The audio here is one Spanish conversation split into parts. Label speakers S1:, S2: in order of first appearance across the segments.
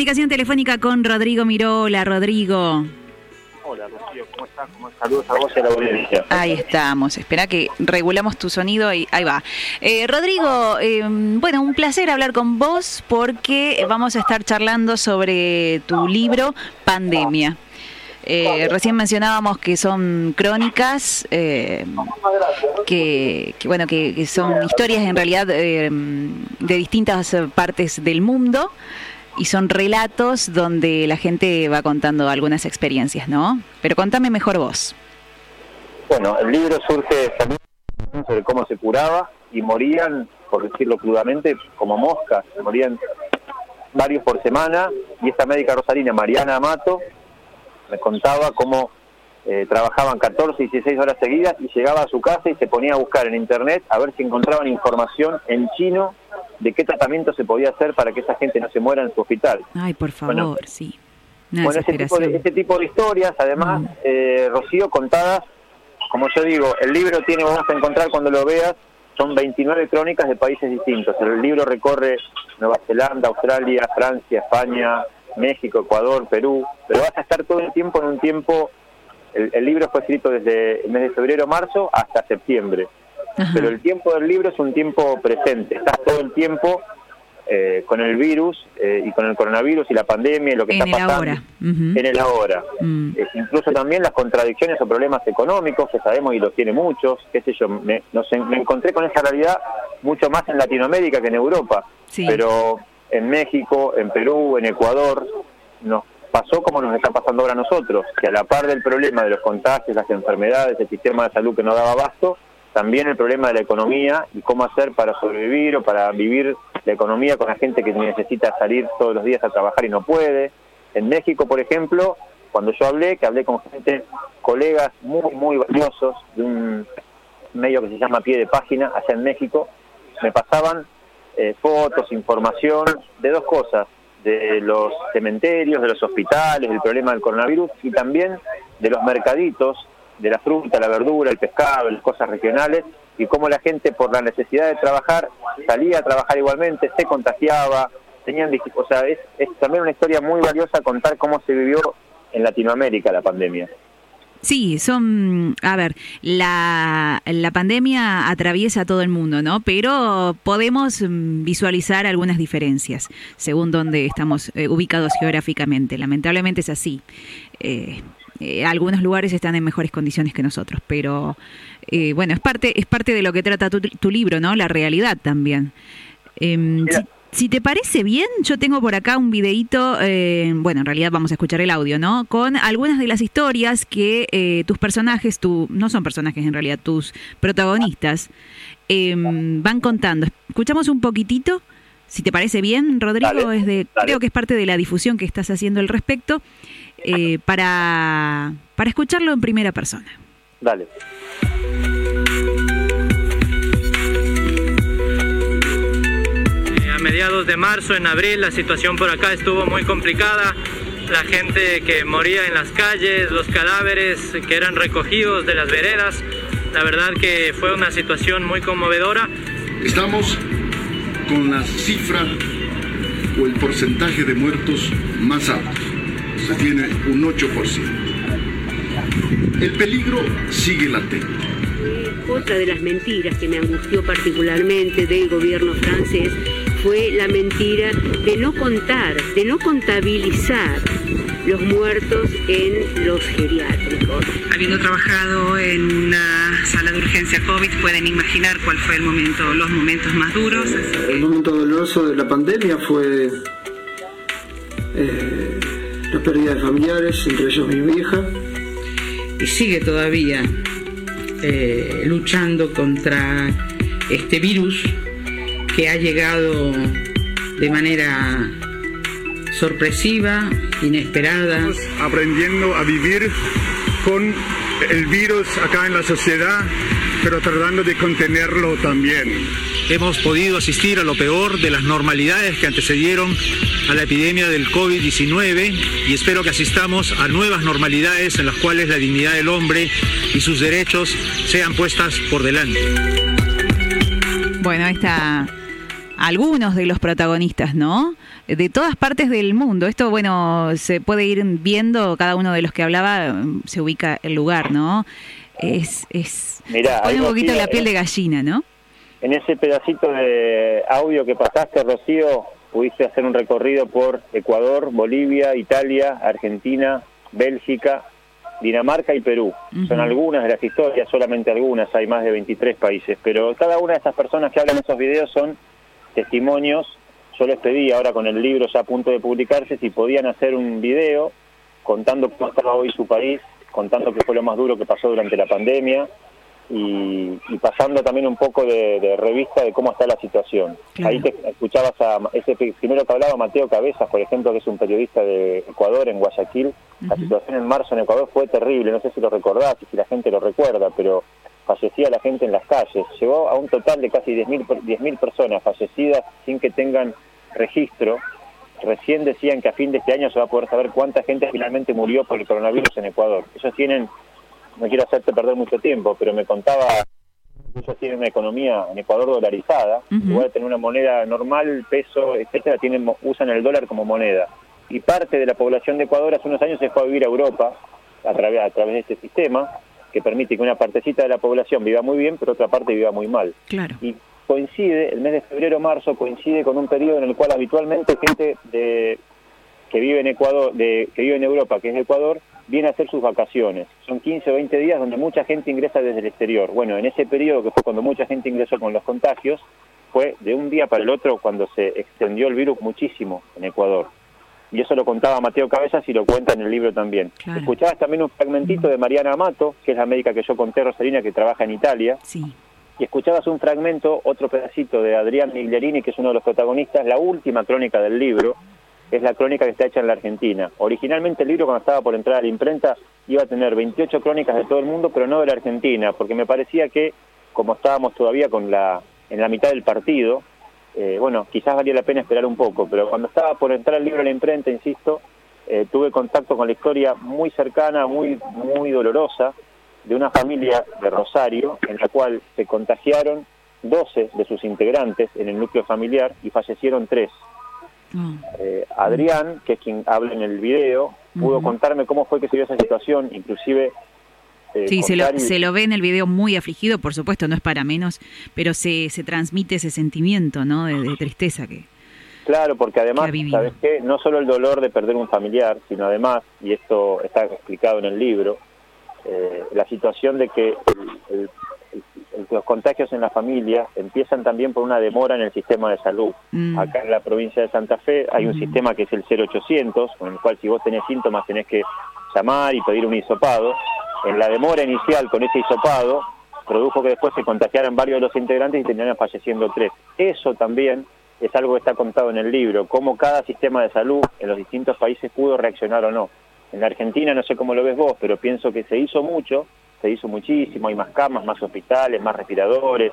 S1: comunicación telefónica con Rodrigo Miró. Hola, Rodrigo.
S2: Hola, Rocío, ¿cómo estás? Saludos a vos y a la audiencia.
S1: Ahí estamos. Espera que regulamos tu sonido y ahí va. Eh, Rodrigo, eh, bueno, un placer hablar con vos porque vamos a estar charlando sobre tu libro Pandemia. Eh, recién mencionábamos que son crónicas, eh, que, que, bueno, que, que, son historias en realidad eh, de distintas partes del mundo y son relatos donde la gente va contando algunas experiencias, ¿no? Pero contame mejor vos.
S2: Bueno, el libro surge sobre cómo se curaba y morían, por decirlo crudamente, como moscas, morían varios por semana y esta médica rosarina, Mariana Amato, me contaba cómo eh, trabajaban 14 y 16 horas seguidas y llegaba a su casa y se ponía a buscar en internet a ver si encontraban información en chino de qué tratamiento se podía hacer para que esa gente no se muera en su hospital.
S1: Ay, por favor, bueno, sí.
S2: bueno, ese tipo, de, ese tipo de historias, además, mm. eh, Rocío, contadas, como yo digo, el libro tiene, vamos a encontrar cuando lo veas, son 29 crónicas de países distintos. El libro recorre Nueva Zelanda, Australia, Francia, España, México, Ecuador, Perú, pero vas a estar todo el tiempo en un tiempo, el, el libro fue escrito desde el mes de febrero, marzo hasta septiembre, Ajá. pero el tiempo del libro es un tiempo presente, estás todo el tiempo eh, con el virus eh, y con el coronavirus y la pandemia y lo que
S1: en
S2: está pasando
S1: ahora. Uh -huh.
S2: en el ahora.
S1: Mm.
S2: Eh, incluso también las contradicciones o problemas económicos que sabemos y los tiene muchos, qué sé yo, me, no sé, me encontré con esa realidad mucho más en Latinoamérica que en Europa,
S1: Sí.
S2: pero en México, en Perú, en Ecuador, nos pasó como nos está pasando ahora a nosotros, que a la par del problema de los contagios, las enfermedades, el sistema de salud que no daba abasto, también el problema de la economía y cómo hacer para sobrevivir o para vivir la economía con la gente que necesita salir todos los días a trabajar y no puede. En México, por ejemplo, cuando yo hablé, que hablé con gente, colegas muy, muy valiosos de un medio que se llama Pie de Página, allá en México, me pasaban eh, fotos, información de dos cosas, de los cementerios, de los hospitales, del problema del coronavirus y también de los mercaditos, de la fruta, la verdura, el pescado, las cosas regionales y cómo la gente por la necesidad de trabajar salía a trabajar igualmente, se contagiaba, tenían, o sea, es, también una historia muy valiosa contar cómo se vivió en Latinoamérica la pandemia.
S1: Sí, son, a ver, la, la pandemia atraviesa a todo el mundo, ¿no? Pero podemos mm, visualizar algunas diferencias según donde estamos eh, ubicados geográficamente. Lamentablemente es así. Eh, eh, algunos lugares están en mejores condiciones que nosotros, pero eh, bueno, es parte, es parte de lo que trata tu, tu libro, ¿no? La realidad también. Eh, si, si, te parece bien, yo tengo por acá un videíto, eh, bueno, en realidad vamos a escuchar el audio, ¿no? Con algunas de las historias que eh, tus personajes, tu, no son personajes en realidad, tus protagonistas, van contando. Escuchamos un poquitito. Si te parece bien, Rodrigo,
S2: dale,
S1: es de,
S2: dale.
S1: creo que es parte de la difusión que estás haciendo al respecto, eh, para, para escucharlo en primera persona.
S2: Dale.
S3: Eh, a mediados de marzo, en abril, la situación por acá estuvo muy complicada. La gente que moría en las calles, los cadáveres que eran recogidos de las veredas. La verdad que fue una situación muy conmovedora.
S4: Estamos con la cifra o el porcentaje de muertos más alto. Se tiene un 8%. El peligro sigue latente.
S5: Otra de las mentiras que me angustió particularmente del gobierno francés fue la mentira de no contar, de no contabilizar los muertos en los geriátricos.
S6: Habiendo trabajado en una sala de urgencia COVID, pueden imaginar cuál fue el momento, los momentos más duros.
S7: El momento doloroso de la pandemia fue eh, la pérdida de familiares, entre ellos mi vieja.
S8: Y sigue todavía eh, luchando contra este virus que ha llegado de manera sorpresiva, inesperada.
S9: Aprendiendo a vivir con el virus acá en la sociedad, pero tratando de contenerlo también.
S10: Hemos podido asistir a lo peor de las normalidades que antecedieron a la epidemia del COVID-19 y espero que asistamos a nuevas normalidades en las cuales la dignidad del hombre y sus derechos sean puestas por delante.
S1: Bueno, ahí está algunos de los protagonistas, ¿no? De todas partes del mundo. Esto, bueno, se puede ir viendo, cada uno de los que hablaba se ubica el lugar, ¿no? Es, es
S2: Mirá,
S1: pone un poquito la piel
S2: eh,
S1: de gallina, ¿no?
S2: En ese pedacito de audio que pasaste, Rocío, pudiste hacer un recorrido por Ecuador, Bolivia, Italia, Argentina, Bélgica, Dinamarca y Perú. Son algunas de las historias, solamente algunas, hay más de 23 países, pero cada una de estas personas que hablan en esos videos son testimonios. Yo les pedí ahora con el libro ya a punto de publicarse si podían hacer un video contando cómo estaba hoy su país, contando qué fue lo más duro que pasó durante la pandemia y, y pasando también un poco de, de revista de cómo está la situación.
S1: Claro.
S2: Ahí te escuchabas a ese primero que hablaba Mateo Cabezas, por ejemplo, que es un periodista de Ecuador en Guayaquil. La situación en marzo en Ecuador fue terrible, no sé si lo recordás y si la gente lo recuerda, pero fallecía la gente en las calles. Llegó a un total de casi 10.000 per- 10.000 personas fallecidas sin que tengan registro. Recién decían que a fin de este año se va a poder saber cuánta gente finalmente murió por el coronavirus en Ecuador. Ellos tienen, no quiero hacerte perder mucho tiempo, pero me contaba ellos tienen una economía en Ecuador dolarizada, igual de tener una moneda normal, peso, etcétera, tienen, usan el dólar como moneda. Y parte de la población de Ecuador hace unos años se fue a vivir a Europa a través, a través de este sistema que permite que una partecita de la población viva muy bien, pero otra parte viva muy mal.
S1: Claro.
S2: Y coincide, el mes de febrero-marzo coincide con un periodo en el cual habitualmente gente de, que vive en Ecuador, de, que vive en Europa, que es Ecuador, viene a hacer sus vacaciones. Son 15 o 20 días donde mucha gente ingresa desde el exterior. Bueno, en ese periodo que fue cuando mucha gente ingresó con los contagios, fue de un día para el otro cuando se extendió el virus muchísimo en Ecuador. Y eso lo contaba Mateo Cabezas y lo cuenta en el libro también.
S1: Claro.
S2: Escuchabas también un fragmentito de Mariana Amato, que es la médica que yo conté, Rosalina, que trabaja en Italia,
S1: Sí.
S2: y escuchabas un fragmento, otro pedacito de Adrián Miglierini, que es uno de los protagonistas, la última crónica del libro, es la crónica que está hecha en la Argentina. Originalmente el libro, cuando estaba por entrar a la imprenta, iba a tener 28 crónicas de todo el mundo, pero no de la Argentina, porque me parecía que, como estábamos todavía con la en la mitad del partido, eh, bueno, quizás valía la pena esperar un poco, pero cuando estaba por entrar el libro a la imprenta, insisto, eh, tuve contacto con la historia muy cercana, muy, muy dolorosa, de una familia de Rosario en la cual se contagiaron 12 de sus integrantes en el núcleo familiar y fallecieron tres.
S1: Oh.
S2: Eh, Adrián, que es quien habla en el video, pudo contarme cómo fue que se dio esa situación, inclusive... eh,
S1: Sí, se lo,
S2: y-
S1: se lo ve en el video muy afligido, por supuesto, no es para menos, pero se, se transmite ese sentimiento, ¿no? De, de tristeza que...
S2: Claro, porque además,
S1: que.
S2: ¿sabes qué? No solo el dolor de perder un familiar, sino además, y esto está explicado en el libro, eh, la situación de que el- el- el- los contagios en la familia empiezan también por una demora en el sistema de salud.
S1: Mm.
S2: Acá en la provincia de Santa Fe hay un
S1: Ujú.
S2: sistema que es el 0800, con el cual si vos tenés síntomas tenés que llamar y pedir un hisopado. En la demora inicial con ese hisopado, produjo que después se contagiaran varios de los integrantes y terminaron falleciendo tres. Eso también es algo que está contado en el libro, cómo cada sistema de salud en los distintos países pudo reaccionar o no. En la Argentina no sé cómo lo ves vos, pero pienso que se hizo mucho, se hizo muchísimo, hay más camas, más hospitales, más respiradores,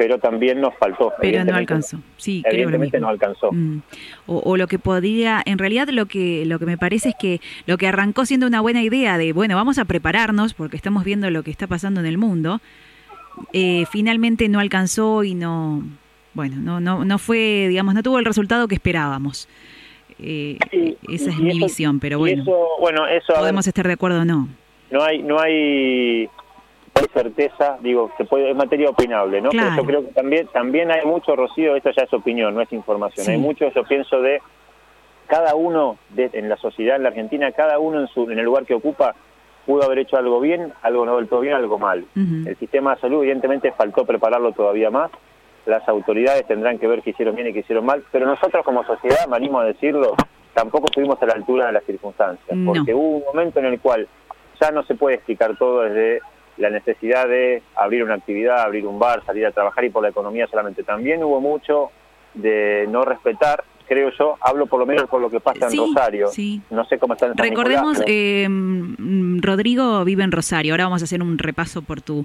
S2: pero también nos faltó.
S1: Pero no alcanzó. Sí, creo lo mismo.
S2: no alcanzó.
S1: Mm. O, o lo que podría, en realidad lo que lo que me parece es que lo que arrancó siendo una buena idea de, bueno, vamos a prepararnos porque estamos viendo lo que está pasando en el mundo, eh, finalmente no alcanzó y no, bueno, no, no, no fue, digamos, no tuvo el resultado que esperábamos. Eh,
S2: Sí,
S1: esa es mi
S2: eso-
S1: visión, pero bueno,
S2: eso, bueno, eso a ver,
S1: podemos estar de acuerdo o no.
S2: no hay no hay, hay certeza, digo, se puede es materia opinable, ¿no? Pero yo creo que también también hay mucho Rocío, esto ya es opinión, no es información.
S1: Sí.
S2: Hay mucho yo pienso de cada uno de, en la sociedad en la Argentina, cada uno en su en el lugar que ocupa pudo haber hecho algo bien, algo no del todo bien, algo mal. El sistema de salud evidentemente faltó prepararlo todavía más. Las autoridades tendrán que ver qué hicieron bien y qué hicieron mal, pero nosotros como sociedad, me animo a decirlo, tampoco estuvimos a la altura de las circunstancias,
S1: No.
S2: porque hubo un momento en el cual ya no se puede explicar todo desde la necesidad de abrir una actividad, abrir un bar, salir a trabajar y por la economía solamente. También hubo mucho de no respetar, creo yo, hablo por lo menos por lo que pasa en
S1: Sí,
S2: Rosario,
S1: sí.
S2: no sé cómo está en San
S1: Recordemos,
S2: Nicolás,
S1: eh, mm, Rodrigo vive en Rosario. Ahora vamos a hacer un repaso por tu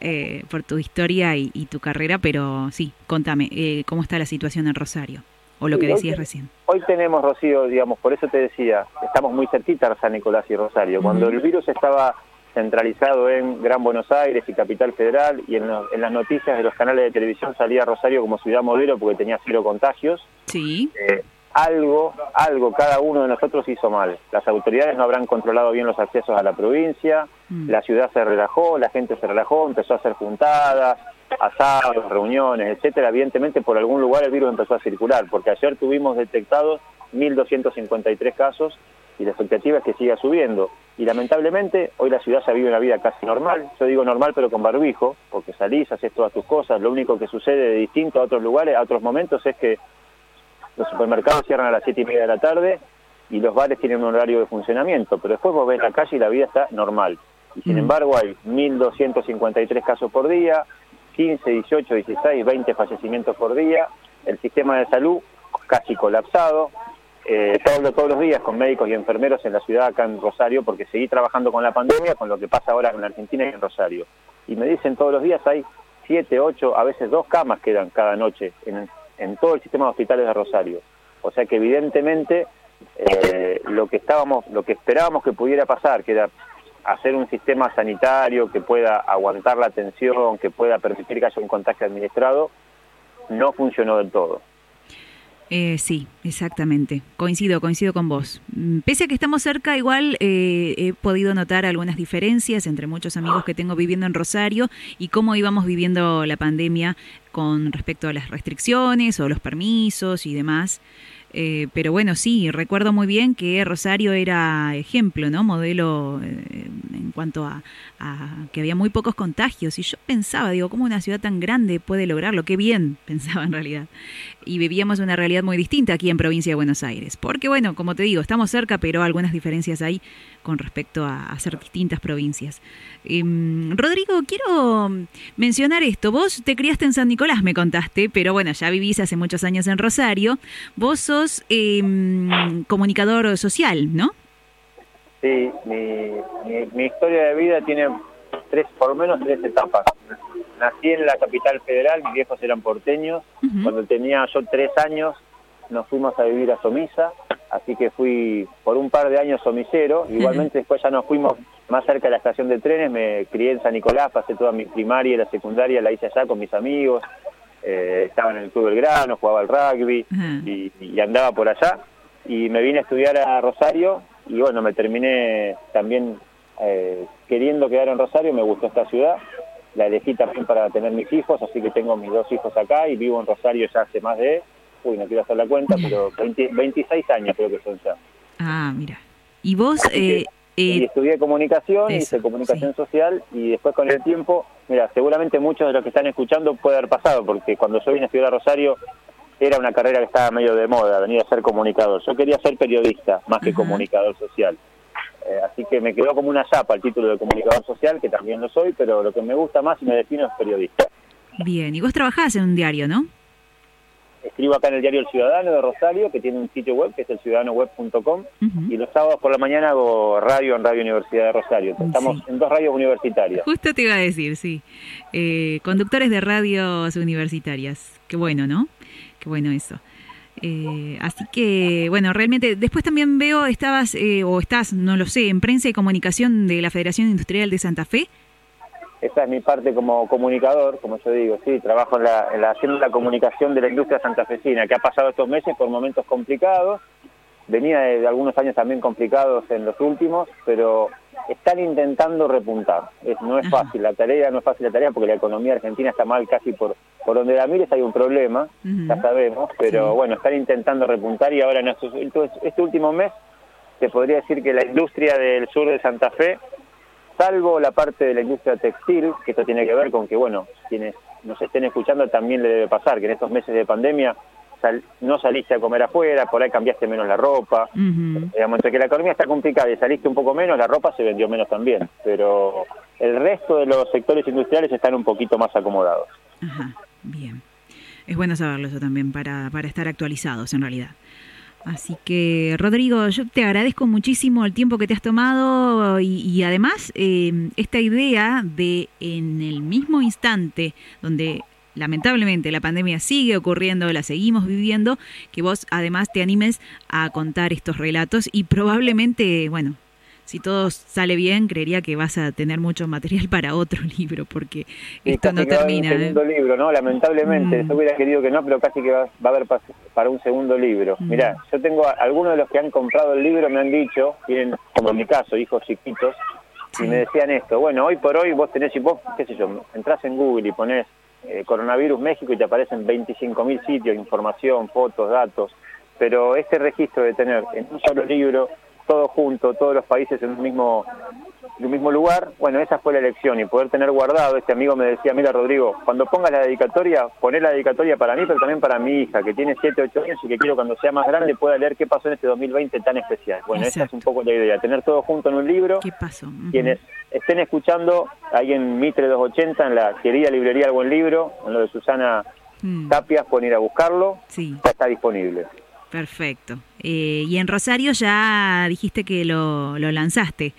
S1: eh, por tu historia y, y tu carrera, pero sí, contame, eh, ¿cómo está la situación en Rosario? O lo
S2: Sí,
S1: que decías recién.
S2: Hoy tenemos, Rocío, digamos, por eso te decía, estamos muy cerquita San Nicolás y Rosario. Cuando el virus estaba centralizado en Gran Buenos Aires y Capital Federal, y en, lo- en las noticias de los canales de televisión salía Rosario como ciudad modelo porque tenía cero contagios.
S1: Sí.
S2: Eh, algo, algo cada uno de nosotros hizo mal. Las autoridades no habrán controlado bien los accesos a la provincia,
S1: Mm.
S2: la ciudad se relajó, la gente se relajó, empezó a hacer juntadas, asados, reuniones, etcétera. Evidentemente por algún lugar el virus empezó a circular, porque ayer tuvimos detectados 1.253 casos y la expectativa es que siga subiendo. Y lamentablemente hoy la ciudad ya vive una vida casi normal, yo digo normal pero con barbijo, porque salís, haces todas tus cosas, lo único que sucede de distinto a otros lugares, a otros momentos es que los supermercados cierran a las siete y media de la tarde y los bares tienen un horario de funcionamiento, pero después vos ves la calle y la vida está normal. Y sin embargo hay 1.253 casos por día, 15, 18, 16, 20 fallecimientos por día, el sistema de salud casi colapsado. Eh, todos los días con médicos y enfermeros en la ciudad acá en Rosario porque seguí trabajando con la pandemia, con lo que pasa ahora en Argentina y en Rosario. Y me dicen todos los días hay 7, 8, a veces dos camas quedan cada noche en, en todo el sistema de hospitales de Rosario. O sea que evidentemente eh, lo que estábamos, lo que esperábamos que pudiera pasar, que era hacer un sistema sanitario que pueda aguantar la atención, que pueda permitir que haya un contagio administrado, no funcionó del todo.
S1: Eh, sí, exactamente. Coincido, coincido con vos. Mm, Pese a que estamos cerca, igual eh, he podido notar algunas diferencias entre muchos amigos que tengo viviendo en Rosario y cómo íbamos viviendo la pandemia con respecto a las restricciones o los permisos y demás. Eh, pero bueno, sí, recuerdo muy bien que Rosario era ejemplo, ¿no? Modelo eh, en cuanto a, a que había muy pocos contagios. Y yo pensaba, digo, ¿cómo una ciudad tan grande puede lograrlo? Qué bien, pensaba en realidad. Y vivíamos una realidad muy distinta aquí en provincia de Buenos Aires. Porque bueno, como te digo, estamos cerca, pero algunas diferencias hay con respecto a, ser distintas provincias. Em, Rodrigo, quiero mencionar esto. Vos te criaste en San Nicolás, me contaste, pero bueno, ya vivís hace muchos años en Rosario. Vos sos em, comunicador social, ¿no?
S2: Sí, mi, mi, mi historia de vida tiene tres, por lo menos tres etapas. Nací en la capital federal, mis viejos eran porteños. Cuando tenía yo tres años nos fuimos a vivir a Somisa, así que fui por un par de años somisero. Igualmente después ya nos fuimos más cerca de la estación de trenes, me crié en San Nicolás, pasé toda mi primaria y la secundaria, la hice allá con mis amigos. Eh, estaba en el Club Belgrano, jugaba al rugby y andaba por allá. Y me vine a estudiar a Rosario y bueno, me terminé también eh, queriendo quedar en Rosario, me gustó esta ciudad. La elegí también para tener mis hijos, así que tengo mis dos hijos acá y vivo en Rosario ya hace más de, uy, no quiero hacer la cuenta, pero 20 26 años creo que son ya.
S1: Ah, mira. Y vos, eh,
S2: y
S1: eh,
S2: estudié comunicación,
S1: eso,
S2: hice comunicación social y después con el tiempo, mira, seguramente muchos de los que están escuchando puede haber pasado, porque cuando yo vine a estudiar a Rosario era una carrera que estaba medio de moda, venir a ser comunicador. Yo quería ser periodista más que
S1: Ajá.
S2: comunicador social. Eh, así que me quedó como una chapa el título de comunicador social, que también lo soy, pero lo que me gusta más y me defino es periodista.
S1: bien. Y vos trabajás en un diario, ¿no?
S2: Escribo acá en el diario El Ciudadano de Rosario, que tiene un sitio web, que es el ciudadanoweb.com,
S1: Ujú.
S2: y los sábados por la mañana hago radio en Radio Universidad de Rosario. Estamos
S1: Sí.
S2: en dos radios universitarias.
S1: Justo te iba a decir, sí. Eh, conductores de radios universitarias. Qué bueno, ¿no? Qué bueno eso. Eh, así que, bueno, realmente, después también veo, estabas, eh, o estás, no lo sé, en prensa y comunicación de la Federación Industrial de Santa Fe.
S2: Esa es mi parte como comunicador, como yo digo, sí, trabajo en la, en la haciendo la comunicación de la industria santafesina, que ha pasado estos meses por momentos complicados, venía de, de algunos años también complicados en los últimos, pero están intentando repuntar. Es, no es fácil la tarea, no es fácil la tarea porque la economía argentina está mal casi por, por donde la mires hay un problema, ya sabemos, pero
S1: Sí.
S2: bueno, están intentando repuntar y ahora en estos- este último mes te podría decir que la industria del sur de Santa Fe salvo la parte de la industria textil, que esto tiene que ver con que, bueno, quienes nos estén escuchando también le debe pasar, que en estos meses de pandemia sal- no saliste a comer afuera, por ahí cambiaste menos la ropa,
S1: Ujú.
S2: digamos, entre que la economía está complicada y saliste un poco menos, la ropa se vendió menos también, pero el resto de los sectores industriales están un poquito más acomodados.
S1: Ajá, bien. Es bueno saberlo eso también para, para estar actualizados en realidad. Así que, Rodrigo, yo te agradezco muchísimo el tiempo que te has tomado y, y además eh, esta idea de en el mismo instante donde lamentablemente la pandemia sigue ocurriendo, la seguimos viviendo, que vos además te animes a contar estos relatos y probablemente, bueno, si todo sale bien, creería que vas a tener mucho material para otro libro, porque esto no termina.
S2: Un segundo libro, ¿no? Lamentablemente, mm. yo hubiera querido que no, pero casi que va, a haber para un segundo libro. Mm. Mirá, yo tengo, algunos de los que han comprado el libro me han dicho, tienen, como en mi caso, hijos chiquitos, y me decían esto, bueno, hoy por hoy vos tenés, y vos, qué sé yo, entras en Google y pones eh, coronavirus México y te aparecen 25.000 sitios, información, fotos, datos, pero este registro de tener en un solo libro, todo junto, todos los países en un mismo en un mismo lugar, bueno, esa fue la elección y poder tener guardado, este amigo me decía, mira Rodrigo, cuando pongas la dedicatoria, poné la dedicatoria para mí, pero también para mi hija, que tiene 7, 8 años y que quiero cuando sea más grande pueda leer qué pasó en este 2020 tan especial. Bueno, esa es un poco la idea, tener todo junto en un libro.
S1: ¿Qué pasó?
S2: Quienes estén escuchando, ahí en Mitre 280, en la querida librería El Buen Libro, en lo de Susana mm. Tapias, pueden ir a buscarlo,
S1: sí.
S2: ya está disponible.
S1: Perfecto. Eh, y en Rosario ya dijiste que lo, lo lanzaste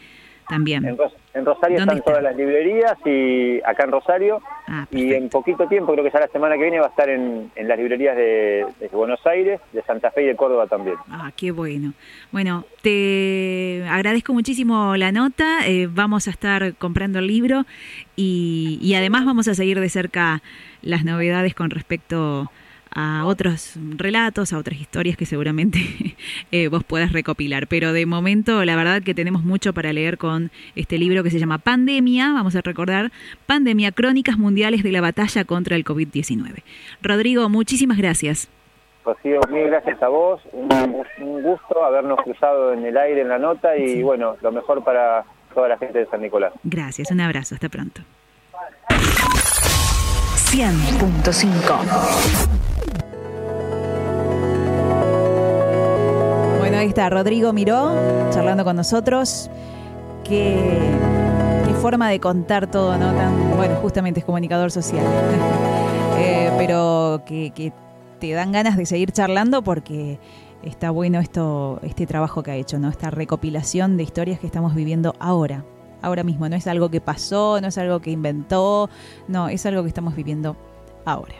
S1: también.
S2: En, Rosario están todas las librerías y acá en Rosario ah, y en poquito tiempo, creo que ya la semana que viene va a estar en, las librerías de, Buenos Aires, de Santa Fe y de Córdoba también.
S1: Ah, qué bueno. Bueno, te agradezco muchísimo la nota, eh, vamos a estar comprando el libro y, y además vamos a seguir de cerca las novedades con respecto a otros relatos, a otras historias que seguramente eh, vos puedas recopilar. Pero de momento, la verdad que tenemos mucho para leer con este libro que se llama Pandemia, vamos a recordar, Pandemia, Crónicas Mundiales de la Batalla contra el COVID-19. Rodrigo, muchísimas gracias.
S2: Rocío, mil gracias a vos, un, gusto habernos cruzado en el aire en la nota y bueno, lo mejor para toda la gente de San Nicolás.
S1: Gracias, un abrazo, hasta pronto.
S11: 100.5
S1: ahí está Rodrigo Miró charlando con nosotros. Qué, qué forma de contar todo, ¿no? Tan, bueno, justamente es comunicador social. Eh, pero que, que, te dan ganas de seguir charlando porque está bueno esto, este trabajo que ha hecho, ¿no? Esta recopilación de historias que estamos viviendo ahora. Ahora mismo, no es algo que pasó, no es algo que inventó, no, es algo que estamos viviendo ahora.